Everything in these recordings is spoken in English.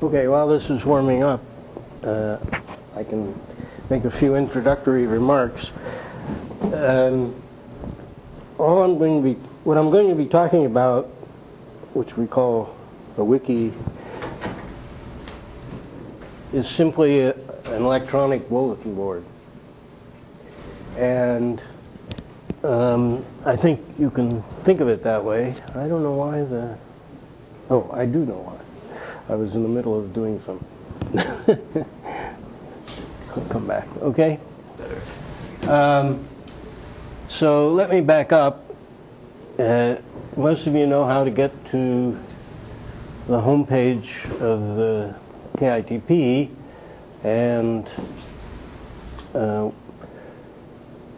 Okay, while this is warming up, uh, I can make a few introductory remarks. Um, all I'm going to be, what I'm going to be talking about, which we call a wiki, is simply a, an electronic bulletin board. And um, I think you can think of it that way. I don't know why the. Oh, I do know why. I was in the middle of doing. I'll come back. Okay. Um, so let me back up. Uh, most of you know how to get to the homepage of the KITP, and uh,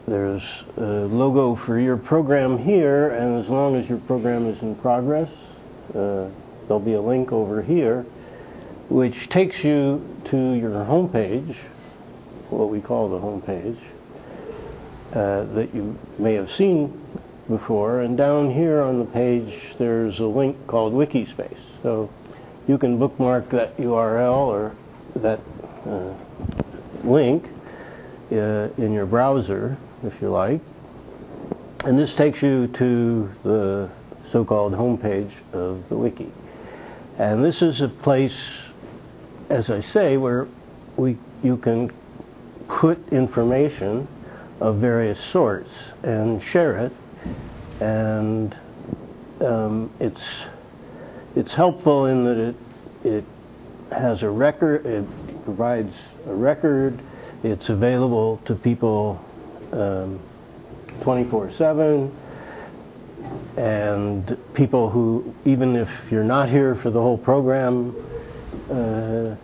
there's a logo for your program here, and as long as your program is in progress, uh, there'll be a link over here which takes you to your home page, what we call the home page, uh, that you may have seen before. And down here on the page, there's a link called Wikispace. So you can bookmark that URL or that uh, link uh, in your browser, if you like. And this takes you to the so-called homepage of the wiki. And this is a place, as I say, where we you can put information of various sorts and share it, and um, it's it's helpful in that it it has a record, it provides a record, it's available to people um, 24/7 and people who, even if you're not here for the whole program, uh,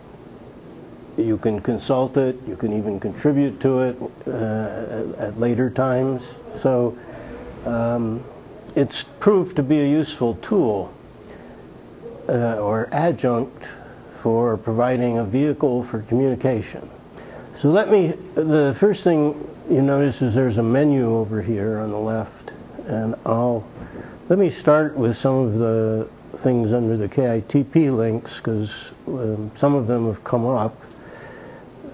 you can consult it, you can even contribute to it uh, at, later times. So um, it's proved to be a useful tool uh, or adjunct for providing a vehicle for communication. So let me, the first thing you notice is there's a menu over here on the left, and I'll let me start with some of the things under the KITP links because um, some of them have come up.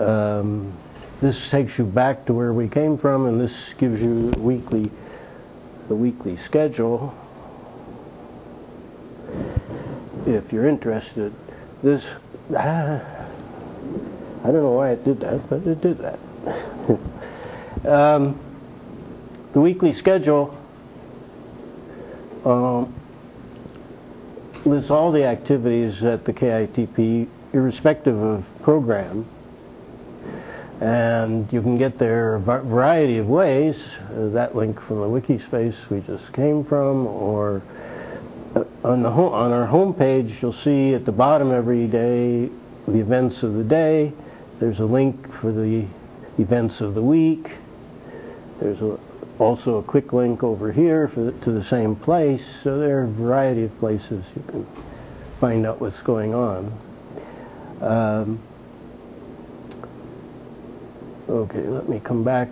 Um, this takes you back to where we came from, and this gives you weekly the weekly schedule. If you're interested, this ah, I don't know why it did that, but it did that. um, the weekly schedule um, lists all the activities at the KITP, irrespective of program. And you can get there a variety of ways. Uh, that link from the wiki space we just came from, or uh, on the on our homepage, you'll see at the bottom every day the events of the day. There's a link for the events of the week. There's a also a quick link over here the, to the same place. So there are a variety of places you can find out what's going on. Um, okay, let me come back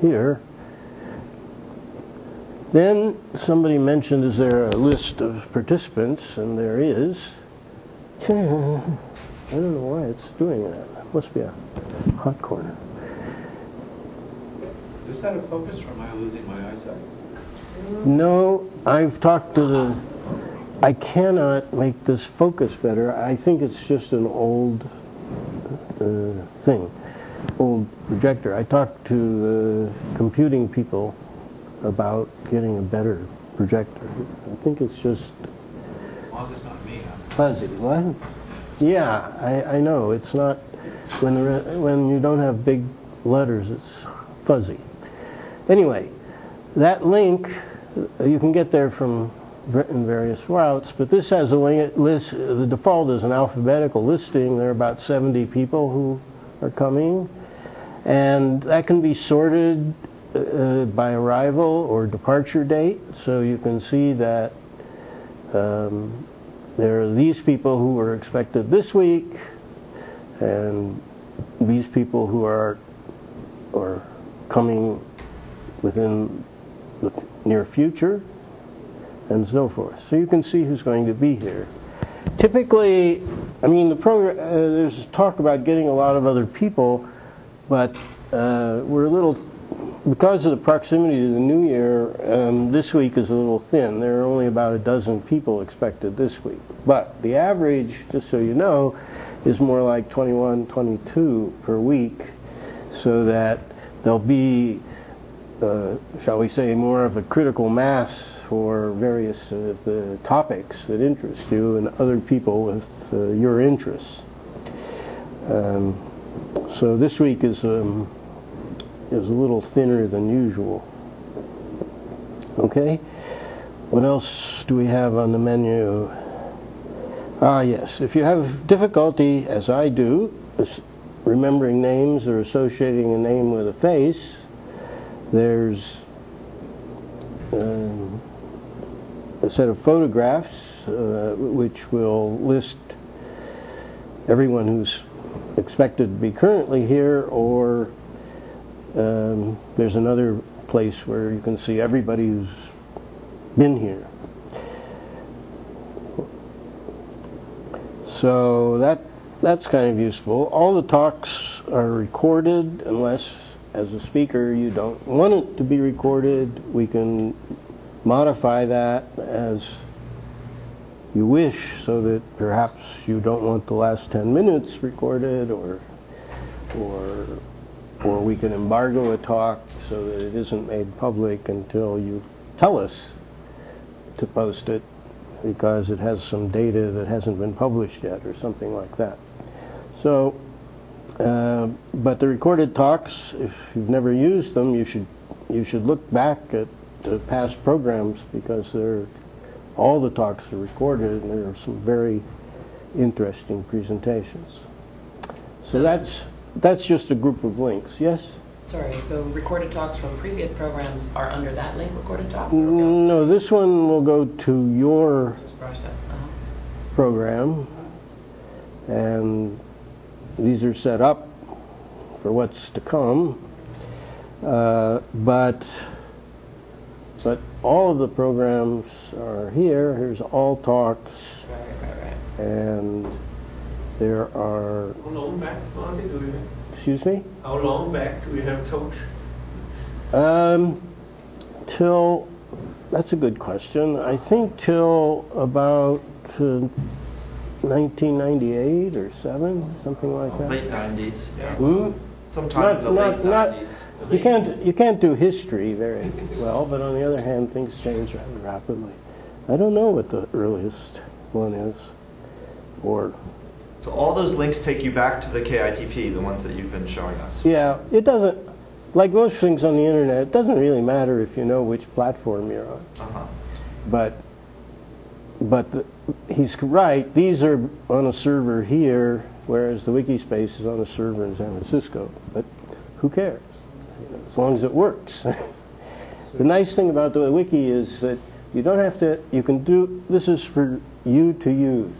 here. Then somebody mentioned, is there a list of participants? And there is. I don't know why it's doing that. It must be a hot corner. Is that a focus, or am I losing my eyesight? No, I've talked to the. I cannot make this focus better. I think it's just an old uh, thing, old projector. I talked to the computing people about getting a better projector. I think it's just. As long as it's not me. Fuzzy. What? Yeah, I, I know. It's not when the when you don't have big letters. It's fuzzy. Anyway, that link, you can get there from in various routes, but this has a list. The default is an alphabetical listing. There are about 70 people who are coming, and that can be sorted uh, by arrival or departure date. So you can see that um, there are these people who are expected this week, and these people who are are coming within the near future, and so forth. So you can see who's going to be here. Typically, I mean, the program. Uh, there's talk about getting a lot of other people, but uh, we're a little because of the proximity to the new year. Um, this week is a little thin. There are only about a dozen people expected this week, but the average, just so you know, is more like 21, 22 per week, so that there'll be, uh, shall we say, more of a critical mass for various uh, the topics that interest you and other people with uh, your interests. Um, so this week is um, is a little thinner than usual. Okay. What else do we have on the menu? Ah, yes. If you have difficulty, as I do, remembering names or associating a name with a face, there's um, a set of photographs uh, which will list everyone who's expected to be currently here, or um, there's another place where you can see everybody who's been here. So that that's kind of useful. All the talks are recorded unless as a speaker you don't want it to be recorded. We can modify that as you wish so that perhaps you don't want the last 10 minutes recorded or or or we can embargo a talk so that it isn't made public until you tell us to post it because it has some data that hasn't been published yet or something like that. So, uh, but the recorded talks, if you've never used them, you should you should look back at the past programs because they're all the talks are recorded and there are some very interesting presentations. So that's that's just a group of links. Yes. Sorry, so recorded talks from previous programs are under that link, recorded talks? No, this one will go to your uh-huh. program, and these are set up for what's to come. Uh, but but all of the programs are here. Here's all talks, right, right, right. and there are. How long back, Marty, do we have? Excuse me? How long back do we have talks? Um, till, that's a good question. I think till about uh, 1998 or 7, something like that. Late 90s. Hmm? Sometime Not, in the not, late not, 90s. you can't, you can't do history very well, but on the other hand, things change rather rapidly. I don't know what the earliest one is, or So all those links take you back to the KITP, the ones that you've been showing us. Yeah, it doesn't, like most things on the internet, it doesn't really matter if you know which platform you're on. Uh-huh. But, but the, he's right, these are on a server here, whereas the Wikispace is on a server in San Francisco. But who cares? As long as it works. the nice thing about the wiki is that you don't have to, you can do, this is for you to use.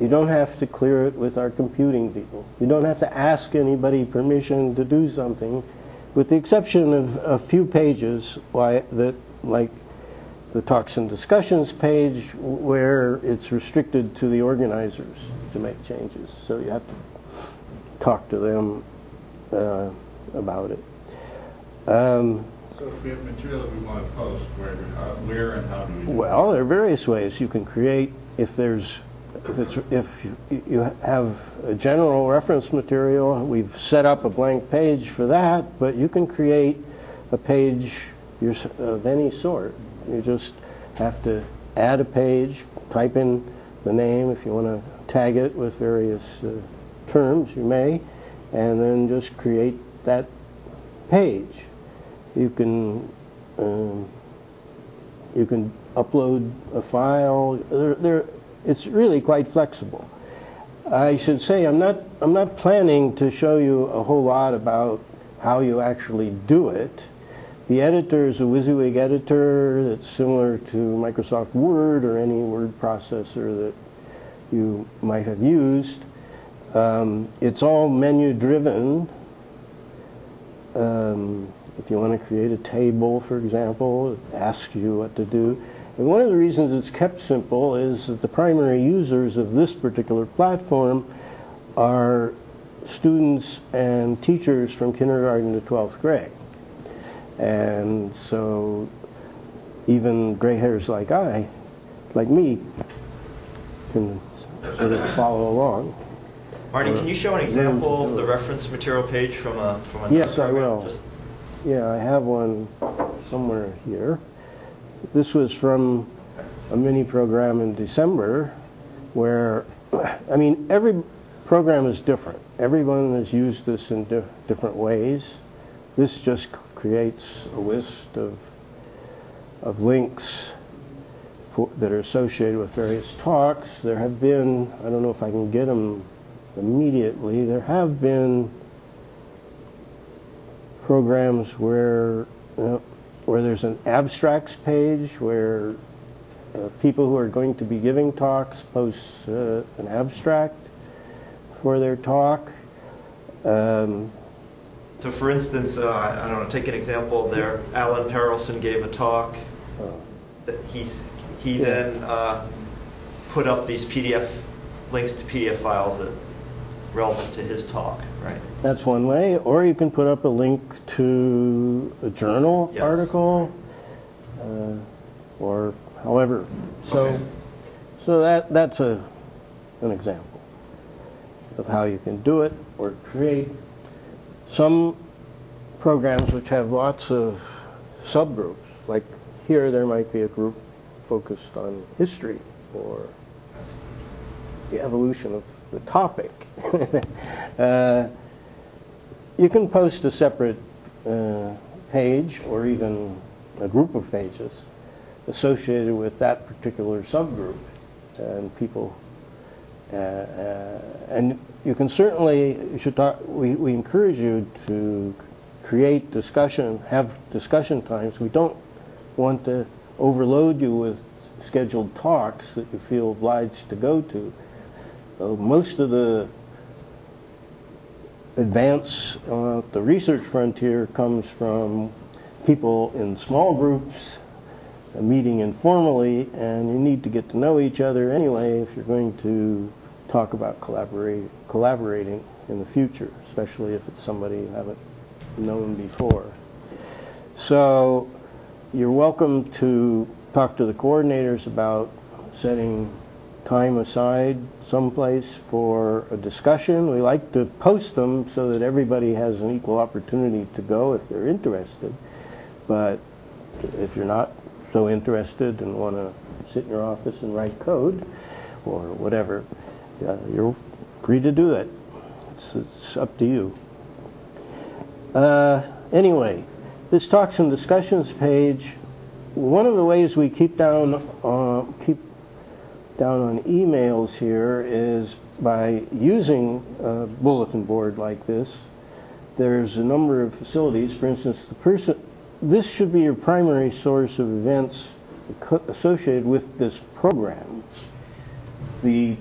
You don't have to clear it with our computing people. You don't have to ask anybody permission to do something, with the exception of a few pages why, that, like the talks and discussions page, where it's restricted to the organizers to make changes. So you have to talk to them uh, about it. Um, So if we have material that we want to post, where, how- where and how do we do? Well, there are various ways you can create. If there's, if it's, if you- you have a general reference material, we've set up a blank page for that. But you can create a page of any sort. You just have to add a page, type in the name. If you want to tag it with various uh, terms, you may, and then just create that page. You can. Um, you can upload a file. There, there, it's really quite flexible. I should say I'm not I'm not planning to show you a whole lot about how you actually do it. The editor is a WYSIWYG editor that's similar to Microsoft Word or any word processor that you might have used. Um, it's all menu driven. Um, if you want to create a table, for example, it asks you what to do. And one of the reasons it's kept simple is that the primary users of this particular platform are students and teachers from kindergarten to 12th grade. And so even gray hairs like I, like me, can sort of follow along. Marty, can you show an uh, example of the reference material page from a from a Yes, I will. Just Yeah, I have one somewhere here. This was from a mini program in December where, I mean, every program is different. Everyone has used this in di- different ways. This just creates a list of, of links for, that are associated with various talks. There have been, I don't know if I can get them immediately, there have been programs where where there's an abstracts page where uh, people who are going to be giving talks post uh, an abstract for their talk. Um, so, for instance, uh, I I don't know. Take an example there. Alan Perelson gave a talk. He's he Yeah. then uh, put up these PDF links to PDF files that relevant to his talk, right? that's one way, or you can put up a link to a journal Yes. article, uh, or however. So, Okay. so that that's a an example of how you can do it or create some programs which have lots of subgroups. Like here, there might be a group focused on history or the evolution of the topic. uh, you can post a separate uh, page or even a group of pages associated with that particular subgroup, and people. Uh, uh, and you can certainly you should talk. We, we encourage you to create discussion, have discussion times. We don't want to overload you with scheduled talks that you feel obliged to go to. Uh, most of the advance on the research frontier comes from people in small groups uh, meeting informally, and you need to get to know each other anyway if you're going to talk about collaborate, collaborating in the future, especially if it's somebody you haven't known before. So you're welcome to talk to the coordinators about setting time aside someplace for a discussion. We like to post them so that everybody has an equal opportunity to go if they're interested. But if you're not so interested and want to sit in your office and write code or whatever, uh, you're free to do it. It's, it's up to you. Uh, anyway, this talks and discussions page. One of the ways we keep down uh, keep down on emails here is by using a bulletin board like this. There's a number of facilities. For instance, the person. This should be your primary source of events associated with this program. The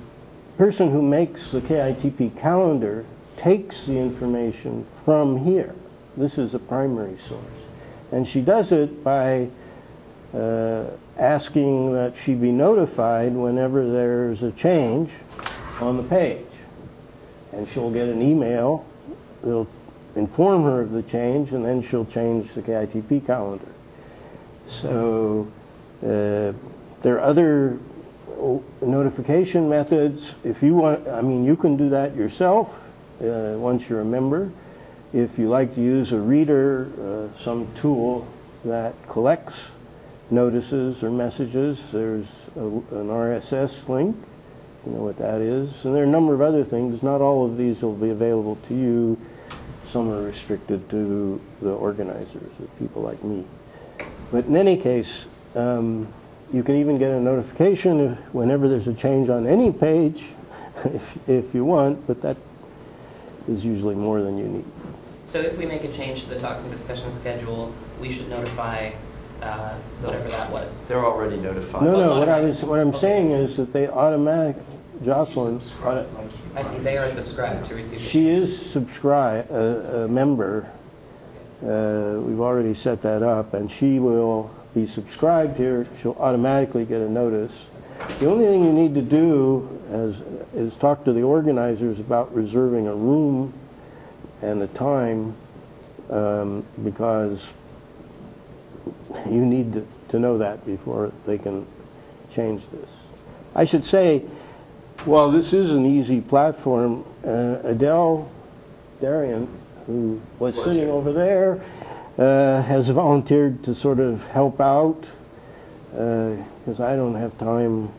person who makes the KITP calendar takes the information from here. This is a primary source. And she does it by uh, asking that she be notified whenever there's a change on the page. And she'll get an email that'll inform her of the change, and then she'll change the KITP calendar. So uh, there are other notification methods. If you want, I mean, you can do that yourself uh, once you're a member. If you like to use a reader, uh, some tool that collects notices or messages, there's a, an RSS link. You know what that is. And there are a number of other things. Not all of these will be available to you. Some are restricted to the organizers, the people like me. But in any case, um, you can even get a notification if, whenever there's a change on any page, if, if you want, but that is usually more than you need. So if we make a change to the talks and discussion schedule, we should notify uh, whatever that was. They're already notified. No, Well, no. What I was, what I'm Okay. saying is that they automatic, Jocelyn, I see they are subscribed to receive. she is subscribed, a, a member. Uh, we've already set that up, and she will be subscribed here, she'll automatically get a notice. The only thing you need to do is, is talk to the organizers about reserving a room and a time um, because you need to, to know that before they can change this. I should say, while this is an easy platform, uh, Adele Darian, who was Was sitting here. over there, uh, has volunteered to sort of help out because I don't have time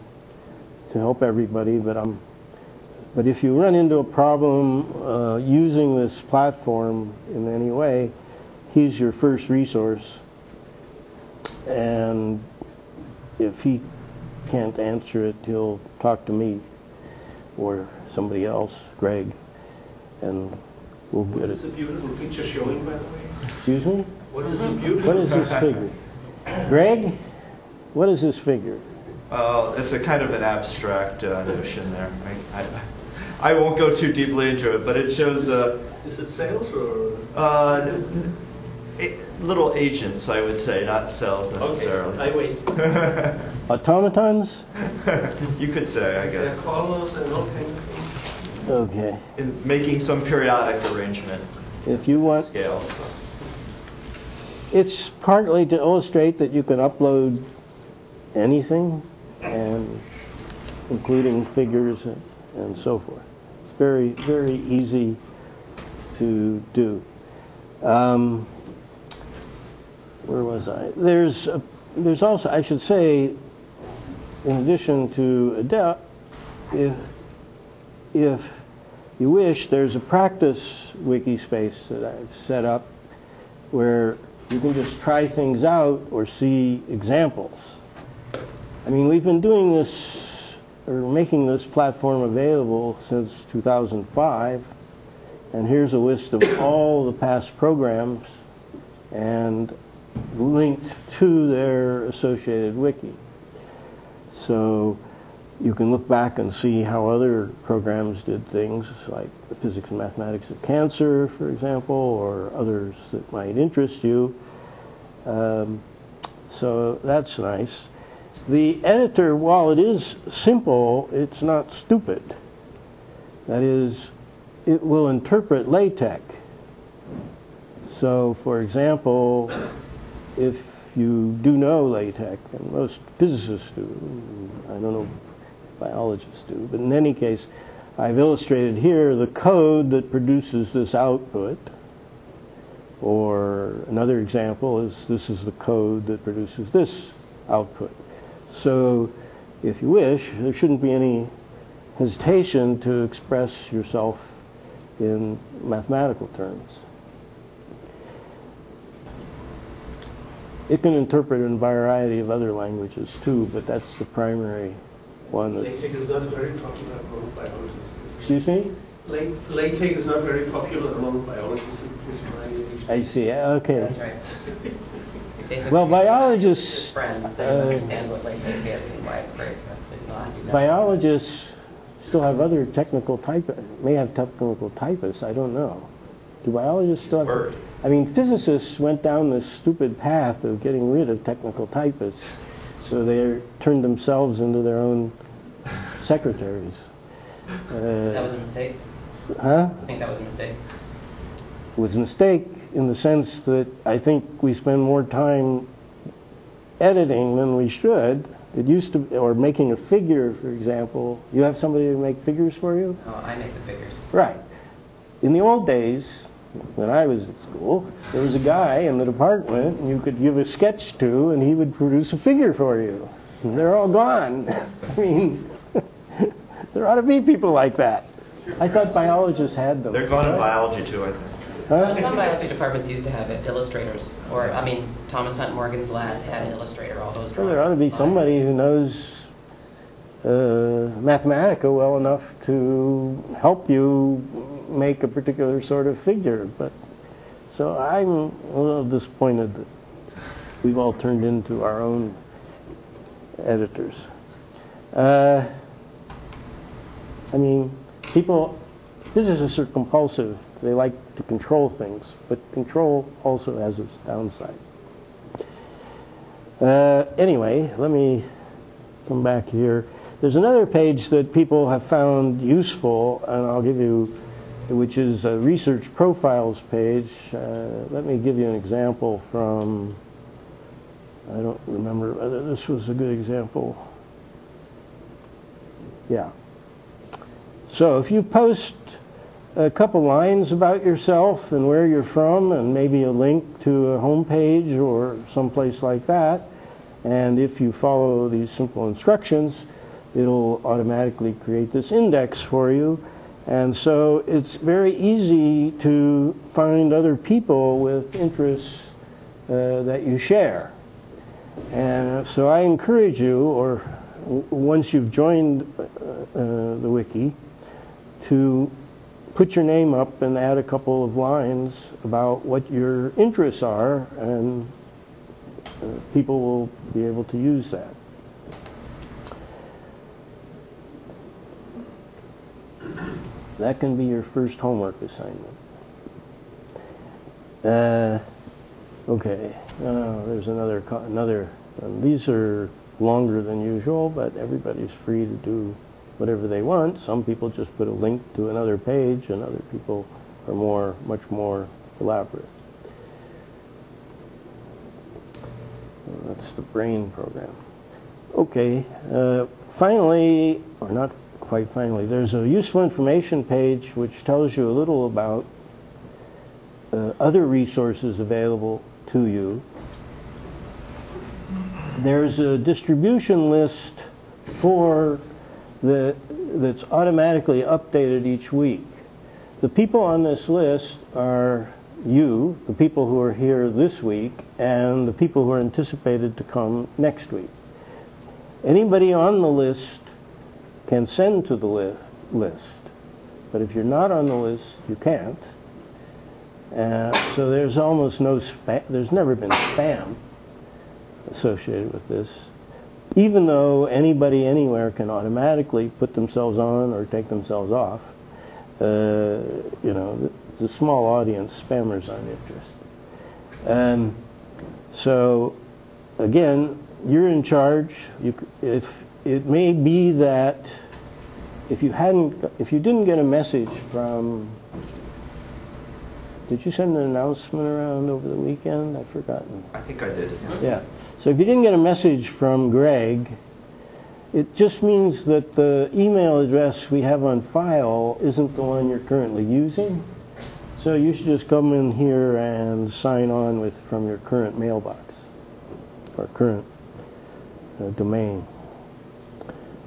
to help everybody, but I'm. But if you run into a problem uh, using this platform in any way, he's your first resource. And if he can't answer it, he'll talk to me or somebody else, Greg, and we'll What get is it. a beautiful picture showing, by the way? Excuse me? What is a beautiful? What is this figure? Greg, what is this figure? Uh, it's a kind of an abstract uh, notion there. I, I, I won't go too deeply into it, but it shows uh, Is it cells or? uh, n- n- a- little agents, I would say, not cells necessarily. Okay, I wait. Automatons? you could say, I There are guess. and all kind of things. Okay. In making some periodic arrangement If you want, scales. it's partly to illustrate that you can upload anything, and including figures and, and so forth. It's very, very easy to do. Um, where was I? There's a, there's also I should say, in addition to a Adept, if if you wish, there's a practice wiki space that I've set up where you can just try things out or see examples. I mean, we've been doing this or making this platform available since 2005, and here's a list of all the past programs and linked to their associated wiki. So you can look back and see how other programs did things, like the physics and mathematics of cancer, for example, or others that might interest you. Um, so that's nice. The editor, while it is simple, it's not stupid. That is, it will interpret LaTeX. So, for example, if you do know LaTeX, and most physicists do, I don't know biologists do, but in any case, I've illustrated here the code that produces this output. Or another example is this is the code that produces this output. So, if you wish, there shouldn't be any hesitation to express yourself in mathematical terms. It can interpret in a variety of other languages too, but that's the primary one. That's, LaTeX is not very popular among biologists. excuse me? La- LaTeX is not very popular among biologists. Is my image. I see. Okay. That's right. Basically, Well, biologists, friends, they uh, understand what LaTeX is and why it's great. But if not, you know. Biologists still have other technical type, may have technical typists. I don't know. Do biologists still have? Word. I mean, physicists went down this stupid path of getting rid of technical typists, so they turned themselves into their own secretaries. That was a Uh, mistake. huh? I think that was a mistake. It was a mistake in the sense that I think we spend more time editing than we should. It used to, or making a figure, for example. You have somebody to make figures for you? Oh, I make the figures. Right. In the old days, when I was at school, there was a guy in the department you could give a sketch to and he would produce a figure for you. And they're all gone. I mean, there ought to be people like that. I thought biologists had them. They're gone in biology too, I think. Huh? some biology departments used to have it, illustrators, or I mean, Thomas Hunt Morgan's lab had an illustrator. All those. Well, there ought to be and somebody who knows uh, Mathematica well enough to help you make a particular sort of figure. But so I'm a little disappointed that we've all turned into our own editors. Uh, I mean, people, physicists are compulsive. They like to control things, but control also has its downside. Uh, anyway, let me come back here. There's another page that people have found useful, and I'll give you, which is a research profiles page. Uh, let me give you an example from, I don't remember whether this was a good example. Yeah. So if you post a couple lines about yourself and where you're from, and maybe a link to a homepage or someplace like that, and if you follow these simple instructions, it'll automatically create this index for you. And so it's very easy to find other people with interests uh, that you share. And so I encourage you, or once you've joined uh, uh, the wiki, to put your name up and add a couple of lines about what your interests are, and uh, people will be able to use that. That can be your first homework assignment. Uh, okay, uh, there's another another. Um, these are longer than usual, but everybody's free to do whatever they want. Some people just put a link to another page, and other people are more, much more elaborate. That's the brain program. Okay, uh, finally, or not quite finally, there's a useful information page which tells you a little about uh, other resources available to you. There's a distribution list for the, that's automatically updated each week. The people on this list are you, the people who are here this week, and the people who are anticipated to come next week. Anybody on the list can send to the li- list, but if you're not on the list, you can't. Uh, so there's almost no spam. There's never been spam associated with this, even though anybody anywhere can automatically put themselves on or take themselves off. Uh, you know, it's a small audience. Spammers aren't interested. And so, again, you're in charge. You, if it may be that if you hadn't, if you didn't get a message from, did you send an announcement around over the weekend? I've forgotten. I think I did. Yes. Yeah. So if you didn't get a message from Greg, it just means that the email address we have on file isn't the one you're currently using. So you should just come in here and sign on with from your current mailbox or current uh, domain.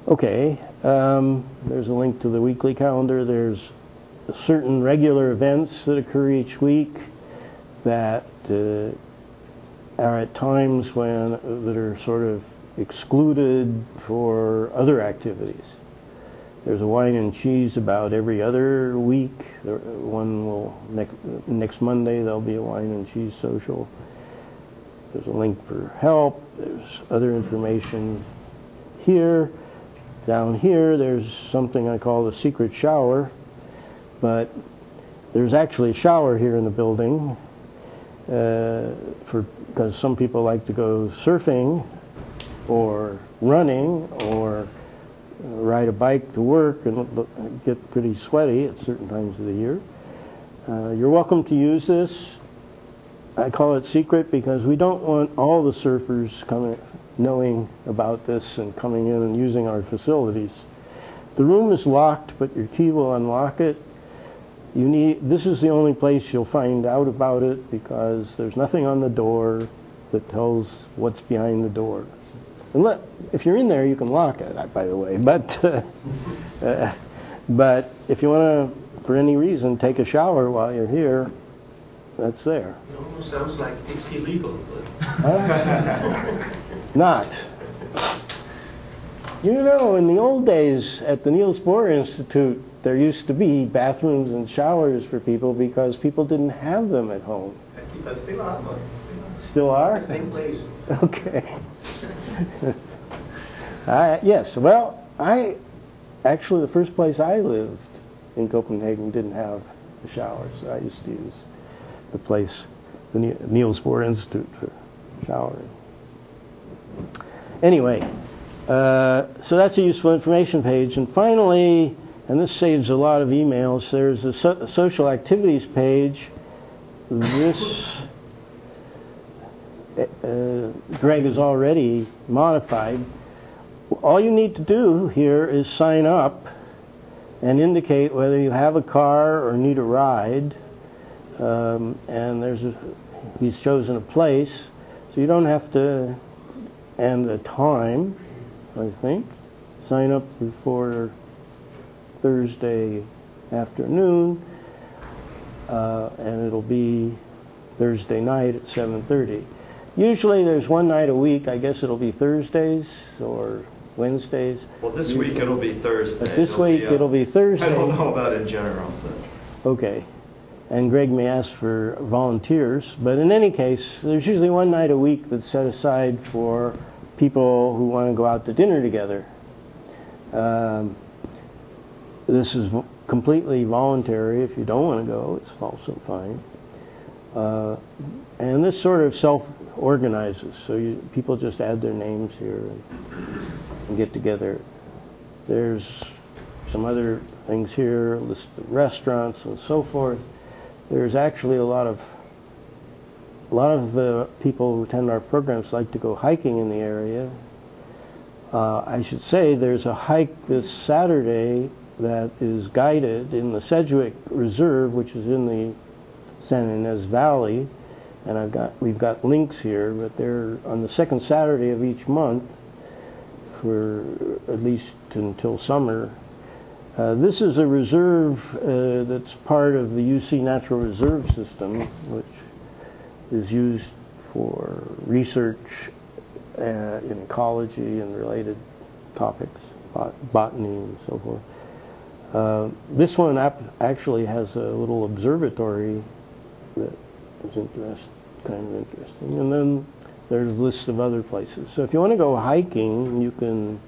Okay, um, there's a link to the weekly calendar. There's certain regular events that occur each week that uh, are at times when that are sort of excluded for other activities. There's a wine and cheese about every other week. One will next next Monday there'll be a wine and cheese social. There's a link for help. There's other information here. Down here, there's something I call the secret shower, but there's actually a shower here in the building uh, for because some people like to go surfing or running or ride a bike to work and get pretty sweaty at certain times of the year. Uh, you're welcome to use this. I call it secret because we don't want all the surfers coming knowing about this and coming in and using our facilities. The room is locked, but your key will unlock it. You need this is the only place you'll find out about it because there's nothing on the door that tells what's behind the door. And let, if you're in there, you can lock it, by the way. But uh, uh, but if you want to, for any reason, take a shower while you're here, that's there. It almost sounds like it's illegal, but? Not. You know, in the old days at the Niels Bohr Institute, there used to be bathrooms and showers for people because people didn't have them at home. still are, Still are? same place. Okay. I, yes, well, I actually, the first place I lived in Copenhagen didn't have a shower, so I used to use the place, the Niels Bohr Institute for showering. Anyway, uh, so that's a useful information page. And finally, and this saves a lot of emails, there's a, so- social activities page. This uh, Greg has already modified. All you need to do here is sign up and indicate whether you have a car or need a ride. Um, and there's a, he's chosen a place, so you don't have to, and a time, I think. Sign up before Thursday afternoon, uh, and it'll be Thursday night at 7:30. Usually there's one night a week. I guess it'll be Thursdays or Wednesdays. Well, this week it'll be Thursday. But this It'll week uh, it'll be Thursday. I don't know about in general, but Okay. And Greg may ask for volunteers, but in any case, there's usually one night a week that's set aside for people who want to go out to dinner together. Um, this is completely voluntary. If you don't want to go, it's also fine. Uh, and this sort of self-organizes, so you, people just add their names here and, and get together. There's some other things here, list of restaurants and so forth. There's actually a lot of a lot of uh, people who attend our programs like to go hiking in the area. Uh, I should say there's a hike this Saturday that is guided in the Sedgwick Reserve, which is in the Santa Ynez Valley, and I've got we've got links here, but they're on the second Saturday of each month for at least until summer. Uh, this is a reserve uh, that's part of the UC Natural Reserve System, which is used for research uh, in ecology and related topics, bot- botany and so forth. Uh, this one actually has a little observatory that is interest, kind of interesting. And then there's a list of other places. So if you want to go hiking, you can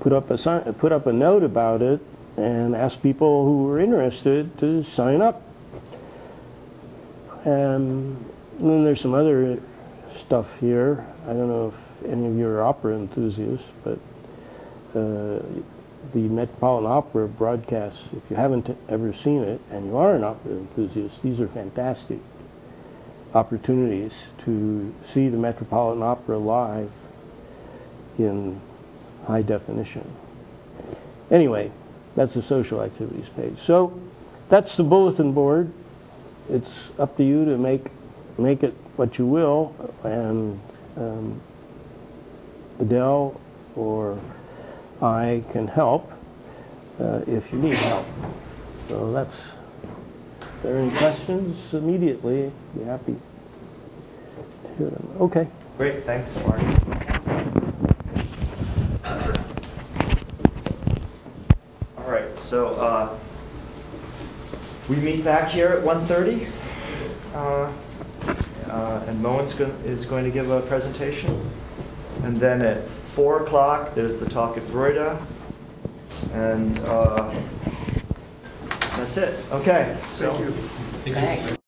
put up a sign, put up a note about it and ask people who are interested to sign up. Um, and then there's some other stuff here. I don't know if any of you are opera enthusiasts, but uh, the Metropolitan Opera broadcasts, if you haven't ever seen it and you are an opera enthusiast, these are fantastic opportunities to see the Metropolitan Opera live in high definition. Anyway, that's the social activities page. So that's the bulletin board. It's up to you to make make it what you will, and um, Adele or I can help uh, if you need help. So that's. If there are any questions immediately, be happy to hear them. Okay. great. Thanks, Mark. All right, so uh, we meet back here at 1:30, uh, uh, and Moen's go- is going to give a presentation, and then at 4 o'clock there's the talk at Broida, and uh, that's it. Okay, so. Thank you. Thanks.